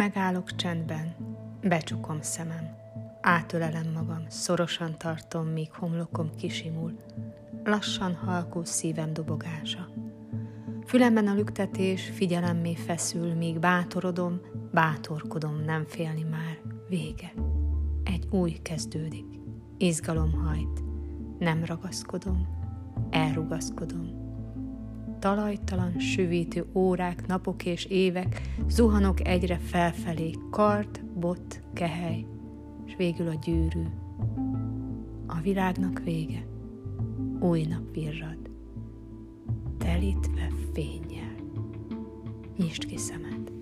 Megállok csendben, becsukom szemem, átölelem magam, szorosan tartom, míg homlokom kisimul, lassan halkul szívem dobogása. Fülemben a lüktetés figyelemmé feszül, míg bátorodom, bátorkodom, nem félni már, vége. Egy új kezdődik, izgalom hajt, nem ragaszkodom, elrugaszkodom. Talajtalan, süvítő órák, napok és évek, zuhanok egyre felfelé, kart, bot, kehely, és végül a gyűrű. A világnak vége, új nap virrad, telítve fényjel. Nyisd ki szemed.